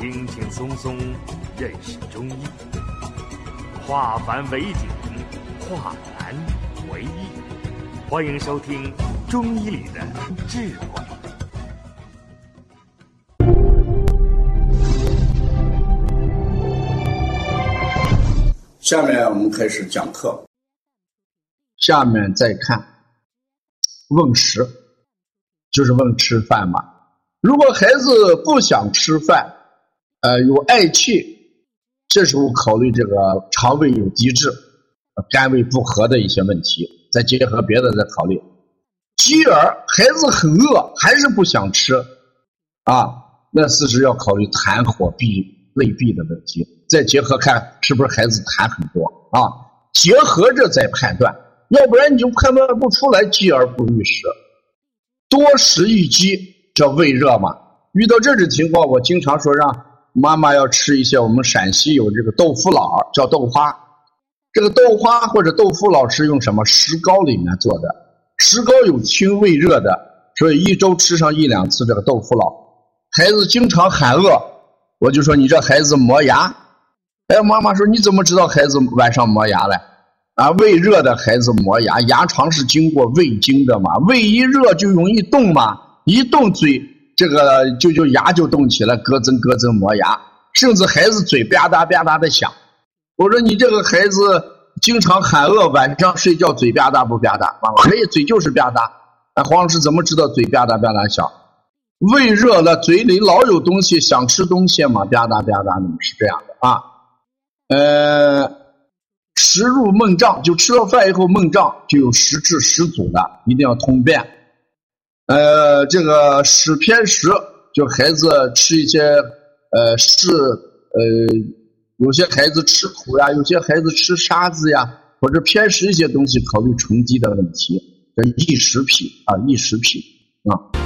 轻轻松松认识中医，化繁为简，化难为易。欢迎收听《中医里的智慧》。下面我们开始讲课。下面再看问食，就是问吃饭嘛。如果孩子不想吃饭，呃，有嗳气，这时候考虑这个肠胃有积滞、肝胃不和的一些问题，再结合别的再考虑。饥而孩子很饿，还是不想吃，啊，那此时要考虑痰火闭内闭的问题，再结合看是不是孩子痰很多啊，结合着再判断，要不然你就判断不出来，饥而不欲食，多食易饥，这胃热嘛。遇到这种情况，我经常说让妈妈要吃一些我们陕西有这个豆腐脑，叫豆花。这个豆花或者豆腐脑是用什么石膏里面做的？石膏有清胃热的，所以一周吃上一两次这个豆腐脑。孩子经常喊饿，我就说你这孩子磨牙。哎，妈妈说你怎么知道孩子晚上磨牙嘞？啊，胃热的孩子磨牙，牙床是经过胃经的嘛，胃一热就容易动嘛，一动嘴这个就就牙就动起来，咯吱咯吱磨牙，甚至孩子嘴吧嗒吧嗒的响。我说你这个孩子经常喊饿，晚上睡觉嘴吧嗒不吧嗒？妈妈，可以，嘴就是吧嗒。那黄老师怎么知道嘴吧嗒吧嗒响？胃热了，嘴里老有东西，想吃东西嘛，吧嗒吧嗒，那么是这样的啊。呃，食入梦胀，就吃了饭以后梦胀，就有食滞食阻的，一定要通便。呃，这个食偏食，就孩子吃一些呃是呃，有些孩子吃苦呀，有些孩子吃沙子呀，或者偏食一些东西，考虑沉积的问题，这异食癖啊，异食癖啊。